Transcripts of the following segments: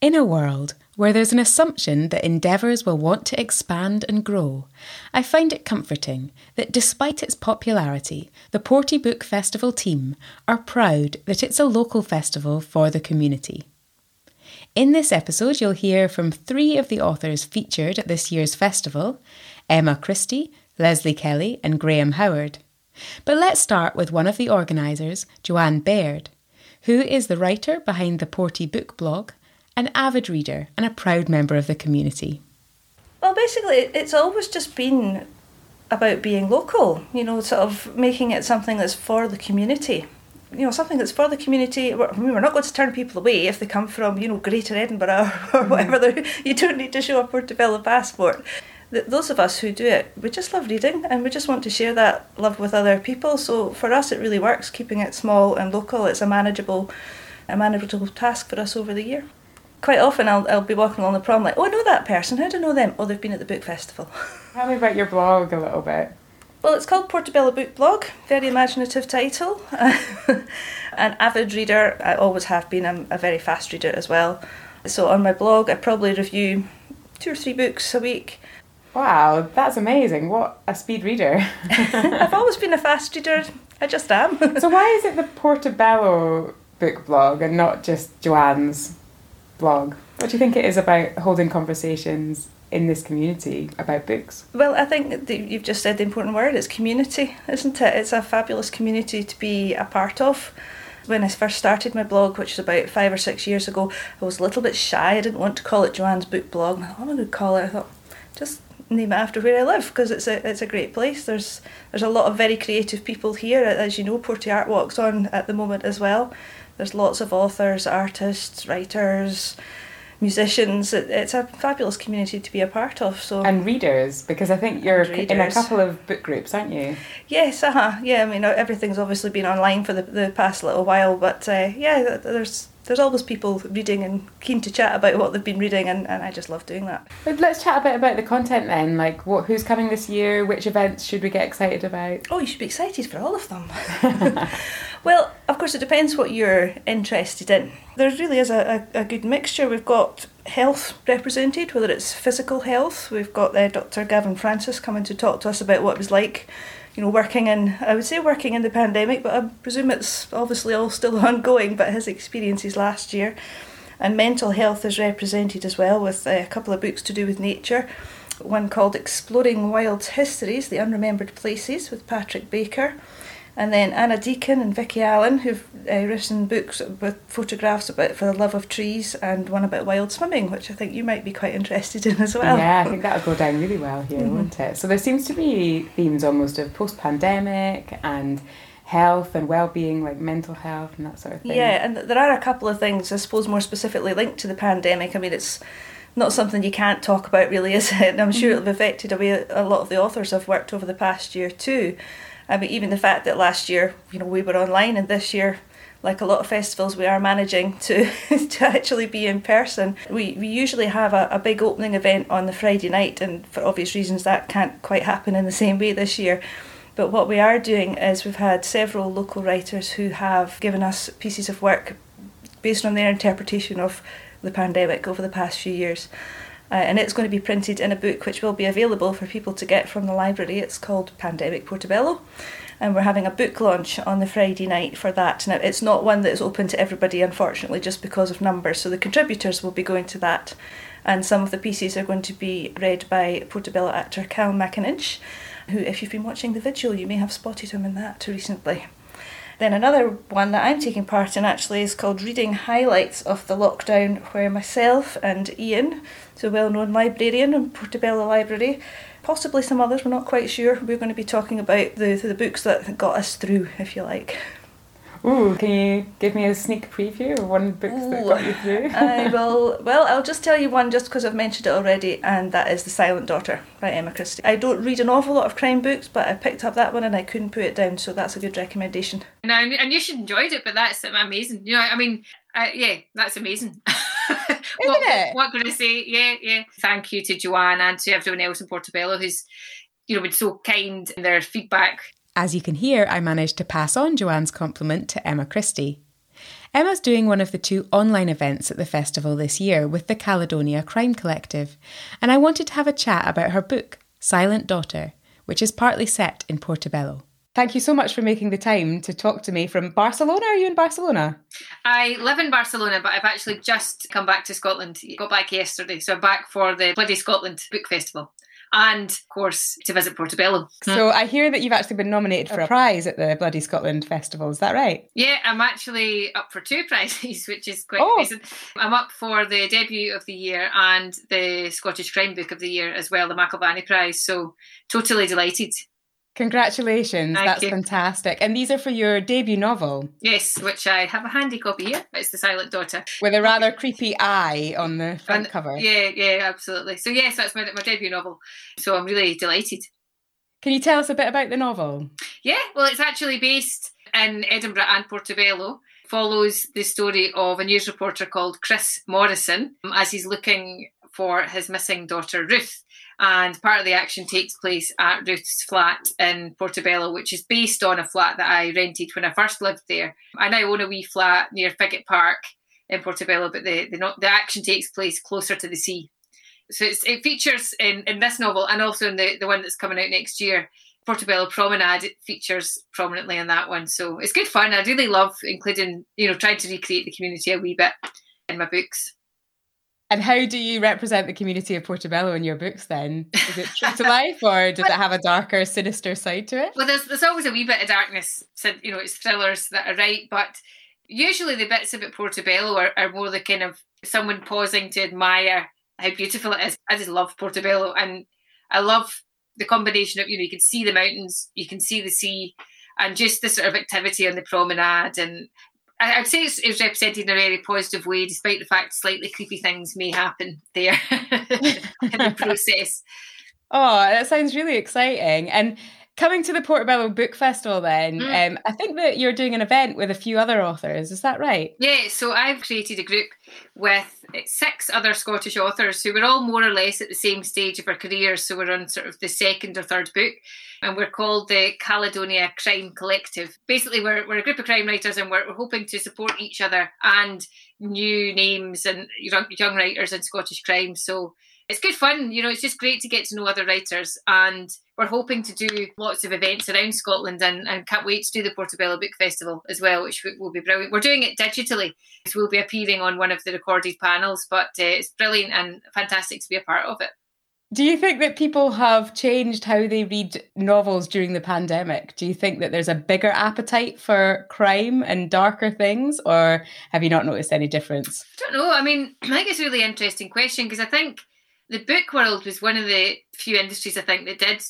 In a world where there's an assumption that endeavours will want to expand and grow, I find it comforting that despite its popularity, the Porty Book Festival team are proud that it's a local festival for the community. In this episode, you'll hear from three of the authors featured at this year's festival Emma Christie, Lesley Kelly, and Graham Howard. But let's start with one of the organisers, Joanne Baird, who is the writer behind the Porty Book blog an avid reader, and a proud member of the community. Well, basically, it's always just been about being local, you know, sort of making it something that's for the community. You know, something that's for the community. I mean, we're not going to turn people away if they come from, you know, Greater Edinburgh or whatever. Mm. You don't need to show up or develop a Portobello passport. Those of us who do it, we just love reading and we just want to share that love with other people. So for us, it really works keeping it small and local. It's a manageable, a manageable task for us over the year quite often I'll, I'll be walking along the prom like, oh, I know that person. How do I know them? Oh, they've been at the book festival. Tell me about your blog a little bit. Well, it's called Portobello Book Blog. Very imaginative title. An avid reader. I always have been. I'm a very fast reader as well. So on my blog, I probably review two or three books a week. Wow, that's amazing. What a speed reader. I've always been a fast reader. I just am. so why is it the Portobello book blog and not just Joanne's blog. What do you think it is about holding conversations in this community about books? Well, I think that you've just said the important word. It's community, isn't it? It's a fabulous community to be a part of. When I first started my blog, which was about five or six years ago, I was a little bit shy. I didn't want to call it Joanne's Book Blog. I thought, oh, what am I going to call it? I thought, just name it after where I live because it's a it's a great place. There's there's a lot of very creative people here, as you know. Porty Art Walk's on at the moment as well. There's lots of authors, artists, writers, musicians. It, it's a fabulous community to be a part of. So and readers, because I think you're in a couple of book groups, aren't you? Yes, uh huh. Yeah, I mean everything's obviously been online for the the past little while, but uh, yeah, there's there's always people reading and keen to chat about what they've been reading, and, and I just love doing that. But let's chat a bit about the content then. Like, what who's coming this year? Which events should we get excited about? Oh, you should be excited for all of them. well, of course, it depends what you're interested in. There really is a, a, a good mixture. We've got health represented, whether it's physical health. We've got uh, Dr. Gavin Francis coming to talk to us about what it was like you know, working in, I would say working in the pandemic, but I presume it's obviously all still ongoing, but his experiences last year. And mental health is represented as well with uh, a couple of books to do with nature. One called Exploring Wild Histories, The Unremembered Places with Patrick Baker and then Anna Deacon and Vicky Allan, who've uh, written books with photographs about For the Love of Trees and one about wild swimming, which I think you might be quite interested in as well. Yeah, I think that would go down really well here, mm-hmm. wouldn't it? So there seems to be themes almost of post pandemic and health and well-being like mental health and that sort of thing yeah and there are a couple of things i suppose more specifically linked to the pandemic i mean it's not something you can't talk about really is it and i'm sure mm-hmm. it'll have affected a way a lot of the authors have worked over the past year too I mean, even the fact that last year, you know, we were online and this year, like a lot of festivals, we are managing to, to actually be in person. We, we usually have a, a big opening event on the Friday night, and for obvious reasons, that can't quite happen in the same way this year. But what we are doing is we've had several local writers who have given us pieces of work based on their interpretation of the pandemic over the past few years. Uh, and it's going to be printed in a book which will be available for people to get from the library. It's called Pandemic Portobello, and we're having a book launch on the Friday night for that. Now, it's not one that is open to everybody, unfortunately, just because of numbers. So the contributors will be going to that, and some of the pieces are going to be read by Portobello actor Cal MacAninch, who, if you've been watching the video, you may have spotted him in that recently. Then another one that I'm taking part in actually is called Reading Highlights of the Lockdown, where myself and Ian, so well known librarian in Portobello Library, possibly some others, we're not quite sure, we're going to be talking about the, the books that got us through, if you like. Ooh, can you give me a sneak preview of one book that got you through? I will. Well, I'll just tell you one just because I've mentioned it already, and that is The Silent Daughter by Emma Christie. I don't read an awful lot of crime books, but I picked up that one and I couldn't put it down, so that's a good recommendation. No, and you should enjoyed it, but that's amazing. You know, I mean, uh, yeah, that's amazing. Isn't what, it? What, what can I say? Yeah, yeah. Thank you to Joanne and to everyone else in Portobello who's, you know, been so kind in their feedback as you can hear, I managed to pass on Joanne's compliment to Emma Christie. Emma's doing one of the two online events at the festival this year with the Caledonia Crime Collective, and I wanted to have a chat about her book, Silent Daughter, which is partly set in Portobello. Thank you so much for making the time to talk to me from Barcelona. Are you in Barcelona? I live in Barcelona, but I've actually just come back to Scotland. Got back yesterday, so I'm back for the Bloody Scotland Book Festival and of course to visit Portobello. So I hear that you've actually been nominated for a prize at the Bloody Scotland Festival. Is that right? Yeah, I'm actually up for two prizes, which is quite Oh. amazing. I'm up for the debut of the year and the Scottish Crime Book of the Year as well, the McIlvanney Prize. So totally delighted. Congratulations. Thank That's you. fantastic. And these are for your debut novel Yes, which I have a handy copy here. It's The Silent Daughter. with a rather creepy eye on the front And- cover. Yeah, yeah, absolutely. So yes, that's my, my debut novel. So I'm really delighted. Can you tell us a bit about the novel? Yeah, well, it's actually based in Edinburgh and Portobello. Follows the story of a news reporter called Chris Morrison um, as he's looking for his missing daughter Ruth. And part of the action takes place at Ruth's flat in Portobello, which is based on a flat that I rented when I first lived there. I now own a wee flat near Figgate Park in Portobello, but the, the, the action takes place closer to the sea. So it features in, in this novel and also in the, the one that's coming out next year. Portobello Promenade features prominently in that one. So it's good fun. I really love including, you know, trying to recreate the community a wee bit in my books. And how do you represent the community of Portobello in your books then? Is it true to life or does it have a darker, sinister side to it? Well, there's, there's always a wee bit of darkness. So, you know, it's thrillers that are right, but usually the bits about Portobello are, are more the kind of someone pausing to admire how beautiful it is. I just love Portobello and I love the combination of, you know, you can see the mountains, you can see the sea, and just the sort of activity on the promenade. And I'd say it's, it's represented in a very positive way, despite the fact slightly creepy things may happen there in the process. Oh, that sounds really exciting. And coming to the Portobello Book Festival then, Mm. um, I think that you're doing an event with a few other authors. Is that right? Yeah, so I've created a group with six other Scottish authors who were all more or less at the same stage of our careers. So we're on sort of the second or third book, and we're called the Caledonia Crime Collective. Basically, we're, we're a group of crime writers, and we're, we're hoping to support each other and new names and young, young writers in Scottish crime. So it's good fun. You know, it's just great to get to know other writers, and we're hoping to do lots of events around Scotland, and, and can't wait to do the Portobello Book Festival as well, which will be brilliant. We're doing it digitally, so we'll be appearing on one of the recorded panels, but uh, it's brilliant and fantastic to be a part of it. Do you think that people have changed how they read novels during the pandemic? Do you think that there's a bigger appetite for crime and darker things, or have you not noticed any difference? I don't know. I mean, I think it's a really interesting question because I think the book world was one of the few industries I think that did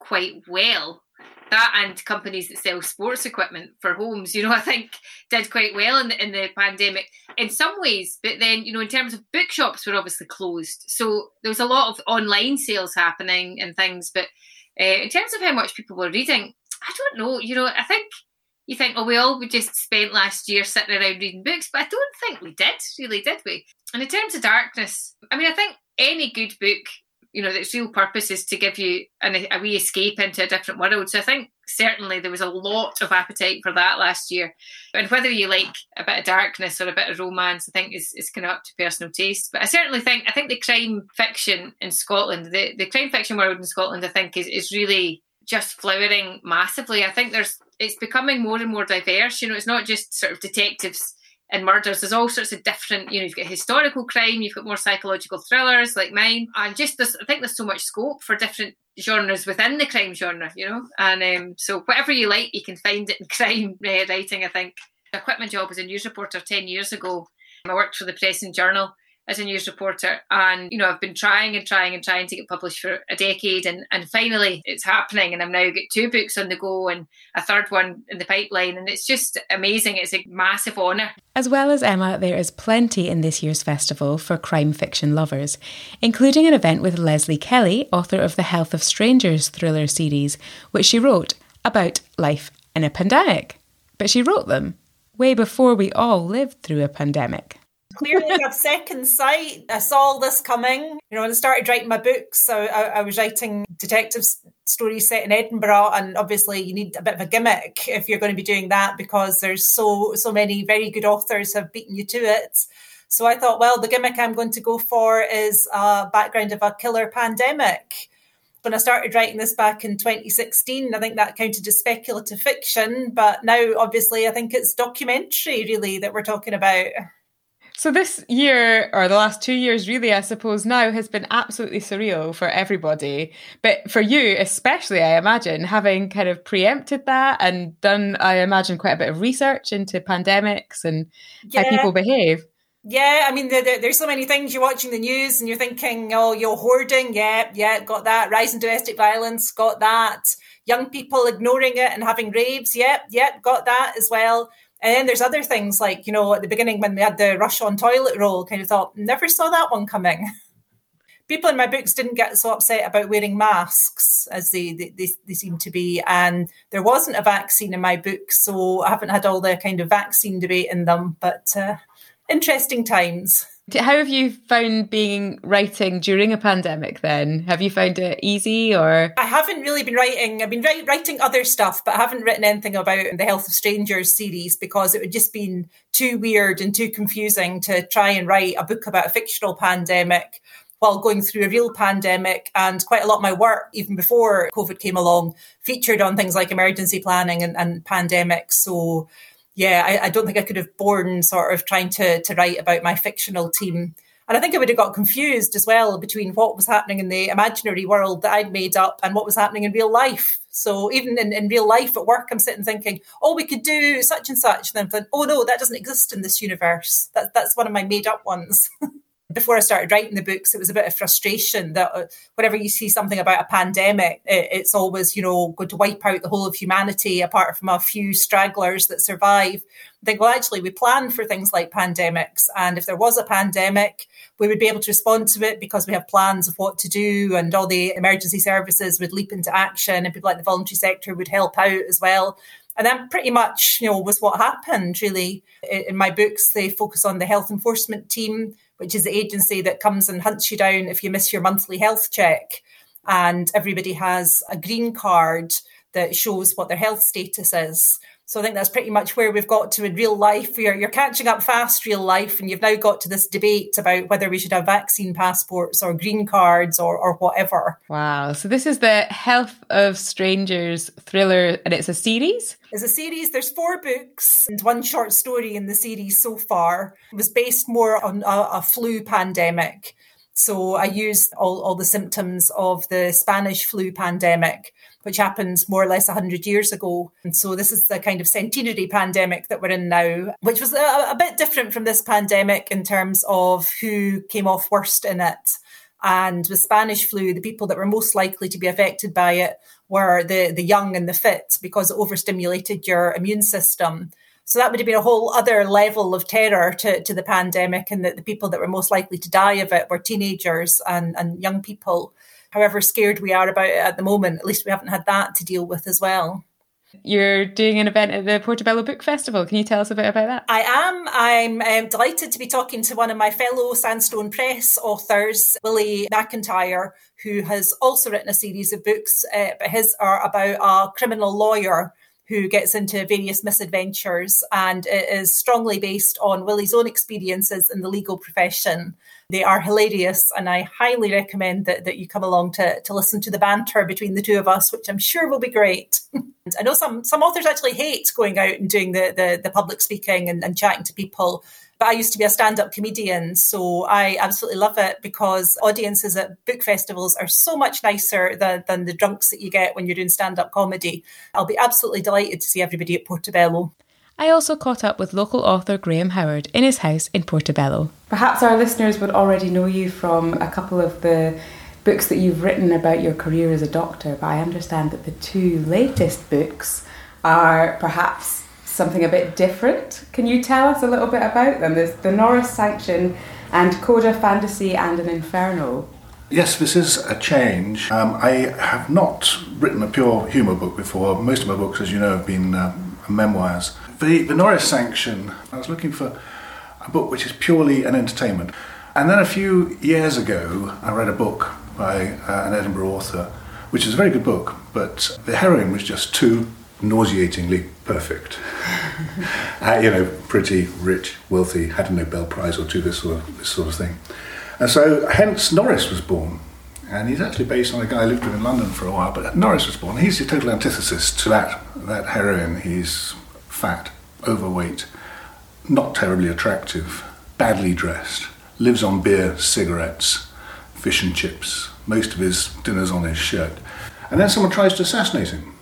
quite well. That and companies that sell sports equipment for homes, you know, I think did quite well in the, in the pandemic in some ways. But then, you know, in terms of bookshops were obviously closed, so there was a lot of online sales happening and things. But uh, in terms of how much people were reading, I don't know. You know, I think you think, oh, we all we just spent last year sitting around reading books, but I don't think we did, really, did we? And in terms of darkness, I mean, I think any good book, you know, its real purpose is to give you an, a wee escape into a different world. So I think certainly there was a lot of appetite for that last year. And whether you like a bit of darkness or a bit of romance, I think is, is kind of up to personal taste. But I certainly think I think the crime fiction in Scotland, the, the crime fiction world in Scotland, I think is, is really just flowering massively. I think there's it's becoming more and more diverse. You know, it's not just sort of detectives and murders. There's all sorts of different. You know, you've got historical crime, you've got more psychological thrillers like mine, and just this. I think there's so much scope for different genres within the crime genre. You know, and um, so whatever you like, you can find it in crime uh, writing. I think. I quit my job as a news reporter ten years ago. I worked for the Press and Journal as a news reporter and you know I've been trying and trying and trying to get published for a decade and and finally it's happening and I've now got two books on the go and a third one in the pipeline and it's just amazing it's a massive honour As well as Emma, there is plenty in this year's festival for crime fiction lovers, including an event with Lesley Kelly, author of the Health of Strangers thriller series, which she wrote about life in a pandemic. But she wrote them way before we all lived through a pandemic. Clearly have second sight. I saw this coming. You know, when I started writing my books, So I, I was writing detective s- story set in Edinburgh, and obviously you need a bit of a gimmick if you're going to be doing that because there's so so many very good authors have beaten you to it. So I thought, well, the gimmick I'm going to go for is a background of a killer pandemic. When I started writing this back in 2016, I think that counted as speculative fiction, but now obviously I think it's documentary really that we're talking about. So this year, or the last two years, really, I suppose now has been absolutely surreal for everybody. But for you, especially, I imagine, having kind of preempted that and done, I imagine, quite a bit of research into pandemics and yeah. how people behave. Yeah, I mean, the, the, there's so many things you're watching the news and you're thinking, oh, you're hoarding. Yeah, yeah, got that. Rising domestic violence, got that. Young people ignoring it and having raves. Yep, yeah, yep, got that as well. And then there's other things like, you know, at the beginning when we had the rush on toilet roll, kind of thought, never saw that one coming. People in my books didn't get so upset about wearing masks as they, they, they, seem to be. And there wasn't a vaccine in my book, so I haven't had all the kind of vaccine debate in them. But uh, interesting times. How have you found being writing during a pandemic then? Have you found it easy or? I haven't really been writing. I've been writing other stuff, but I haven't written anything about the Health of Strangers series because it would just been too weird and too confusing to try and write a book about a fictional pandemic while going through a real pandemic. And quite a lot of my work, even before COVID came along, featured on things like emergency planning and, and pandemics. So yeah, I, I, don't think I could have borne sort of trying to to write about my fictional team. And I think I would have got confused as well between what was happening in the imaginary world that I'd made up and what was happening in real life. So even in, in real life at work, I'm sitting thinking, oh, we could do such and such. And then oh no, that doesn't exist in this universe. That, that's one of my made up ones. before I started writing the books, it was a bit of frustration that uh, whenever you see something about a pandemic, it's always, you know, going to wipe out the whole of humanity apart from a few stragglers that survive. I think, well, actually, we plan for things like pandemics. And if there was a pandemic, we would be able to respond to it because we have plans of what to do, and all the emergency services would leap into action, and people like the voluntary sector would help out as well. And that pretty much, you know, was what happened really. In my books, they focus on the health enforcement team which is the agency that comes and hunts you down if you miss your monthly health check. And everybody has a green card that shows what their health status is. So I think that's pretty much where we've got to in real life. You're, you're catching up fast, real life, and you've now got to this debate about whether we should have vaccine passports or green cards or, or whatever. Wow. So this is the Health of Strangers thriller, and it's a series? It's a series. There's four books and one short story in the series so far. It was based more on a, a flu pandemic. So I used all, all the symptoms of the Spanish flu pandemic which happened more or less 100 years ago. And so this is the kind of centenary pandemic that we're in now, which was a, a bit different from this pandemic in terms of who came off worst in it. And with Spanish flu, the people that were most likely to be affected by it were the, the young and the fit because it overstimulated your immune system. So that would have been a whole other level of terror to, to the pandemic, and that the people that were most likely to die of it were teenagers and, and young people however scared we are about it at the moment, at least we haven't had that to deal with as well. You're doing an event at the Portobello Book Festival. Can you tell us a bit about that? I am. I'm um, delighted to be talking to one of my fellow Sandstone Press authors, Willie McIntyre, who has also written a series of books, uh, but his are about a criminal lawyer who gets into various misadventures, and it is strongly based on Willie's own experiences in the legal profession. They are hilarious, and I highly recommend that, that you come along to, to listen to the banter between the two of us, which I'm sure will be great. I know some, some authors actually hate going out and doing the, the, the public speaking and, and chatting to people. But I used to be a stand up comedian, so I absolutely love it because audiences at book festivals are so much nicer than, than the drunks that you get when you're doing stand up comedy. I'll be absolutely delighted to see everybody at Portobello. I also caught up with local author Graham Howard in his house in Portobello. Perhaps our listeners would already know you from a couple of the books that you've written about your career as a doctor, but I understand that the two latest books are perhaps something a bit different. Can you tell us a little bit about them? There's the Norris Sanction and Coda Fantasy and an Intermezzo. Yes, this is a change. Um, I have not written a pure humour book before. Most of my books, as you know, have been um, memoirs. The, the Norris Sanction, I was looking for a book which is purely an entertainment. And then a few years ago, I read a book by uh, an Edinburgh author which is a very good book, but the heroine was just too nauseatingly perfect. uh, you know, pretty, rich, wealthy, had a Nobel Prize or two, this sort of, this sort of thing. And so, hence, Norris was born. And he's actually based on a guy who lived with in London for a while, but Norris was born. He's the total antithesis to that, that heroine. He's fat, overweight, not terribly attractive, badly dressed, lives on beer, cigarettes, fish and chips, most of his dinners on his shirt. And then someone tries to assassinate him.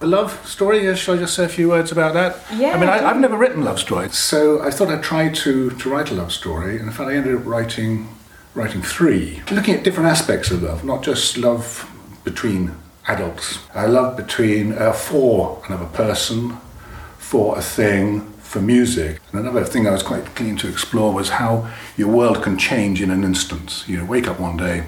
The love story, shall I just say a few words about that? Yeah. I mean, I, I've never written love stories, so I thought I'd try to, to write a love story, and in fact, I ended up writing, writing three, looking at different aspects of love, not just love between adults. I love between uh, for another person, for a thing, for music. And another thing I was quite keen to explore was how your world can change in an instant. You know, wake up one day,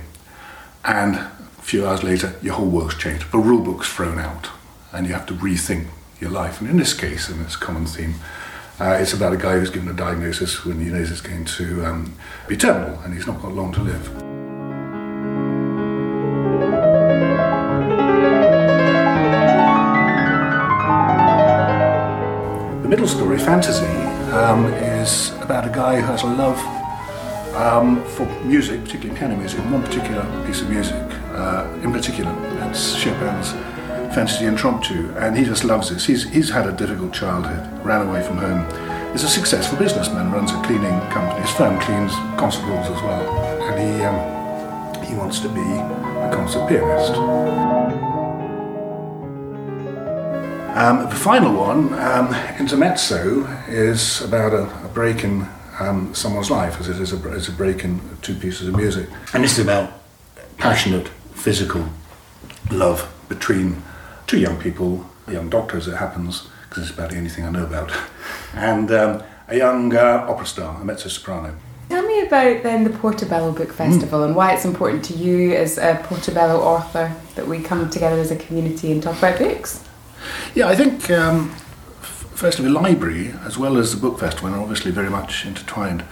and a few hours later, your whole world's changed. The rule book's thrown out, and you have to rethink your life. And in this case, in this common theme, uh, it's about a guy who's given a diagnosis when he knows it's going to um, be terminal, and he's not got long to live. The middle story, Fantasy, um, is about a guy who has a love um, for music, particularly piano music, one particular piece of music uh, in particular. It's Chopin's Fantasy Impromptu, and he just loves this. He's, he's had a difficult childhood, ran away from home. He's a successful businessman, runs a cleaning company. His firm cleans concert halls as well, and he, um, he wants to be a concert pianist. Um, the final one, um, Intermezzo, is about a, a break in um, someone's life, as it is a, a break in two pieces of music. And this is about passionate physical love between two young people, young doctors, it happens, because it's about the only thing I know about, and um, a young uh, opera star, a mezzo soprano. Tell me about then the Portobello Book Festival and why it's important to you as a Portobello author that we come together as a community and talk about books. Yeah, I think um, f- firstly the library as well as the book festival, and obviously very much intertwined,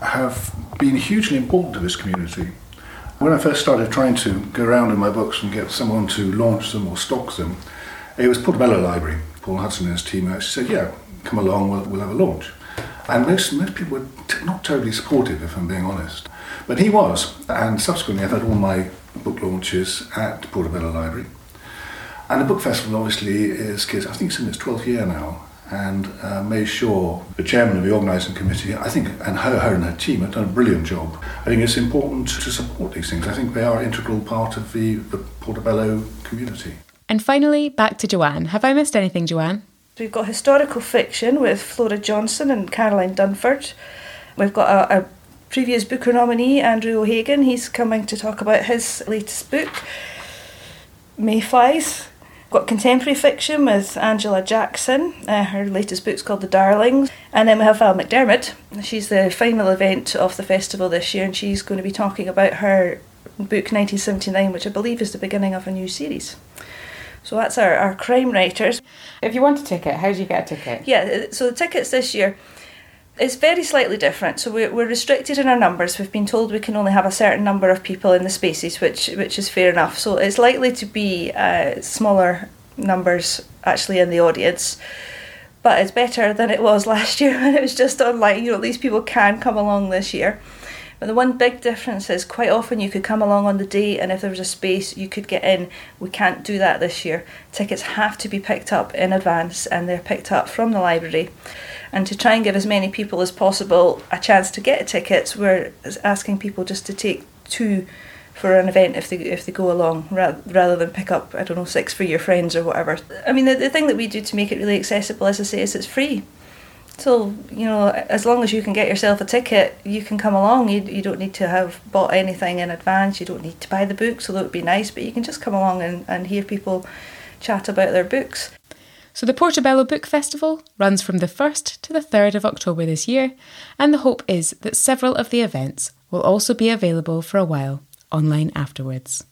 have been hugely important to this community. When I first started trying to go around in my books and get someone to launch them or stock them, it was Portobello Library. Paul Hudson and his team actually said, "Yeah, come along, we'll, we'll have a launch." And most most people were t- not totally supportive, if I'm being honest. But he was, and subsequently I've had all my book launches at Portobello Library. And the book festival obviously is. I think it's in its 12th year now. And uh, May Shaw, the chairman of the organising committee, I think, and her, her and her team have done a brilliant job. I think it's important to support these things. I think they are an integral part of the, the Portobello community. And finally, back to Joanne. Have I missed anything, Joanne? We've got historical fiction with Flora Johnson and Caroline Dunford. We've got a, a previous Booker nominee, Andrew O'Hagan. He's coming to talk about his latest book, Mayflies. Got contemporary fiction with Angela Jackson. Uh, her latest book's called The Darlings. And then we have Val McDermid. She's the final event of the festival this year, and she's going to be talking about her book 1979, which I believe is the beginning of a new series. So that's our, our crime writers. If you want a ticket, how do you get a ticket? Yeah, so the tickets this year is very slightly different. So we're, we're restricted in our numbers. We've been told we can only have a certain number of people in the spaces, which which is fair enough. So it's likely to be uh, smaller numbers actually in the audience. But it's better than it was last year when it was just online. You know, at least people can come along this year. But the one big difference is quite often you could come along on the day and if there was a space you could get in. We can't do that this year. Tickets have to be picked up in advance and they're picked up from the library. And to try and give as many people as possible a chance to get tickets, we're asking people just to take two for an event if they if they go along ra- rather than pick up I don't know six for your friends or whatever. I mean the, the thing that we do to make it really accessible as I say is it's free. So, you know, as long as you can get yourself a ticket, you can come along. You, you don't need to have bought anything in advance. You don't need to buy the books, although it would be nice, but you can just come along and, and hear people chat about their books. So the Portobello Book Festival runs from the 1st to the 3rd of October this year, and the hope is that several of the events will also be available for a while online afterwards.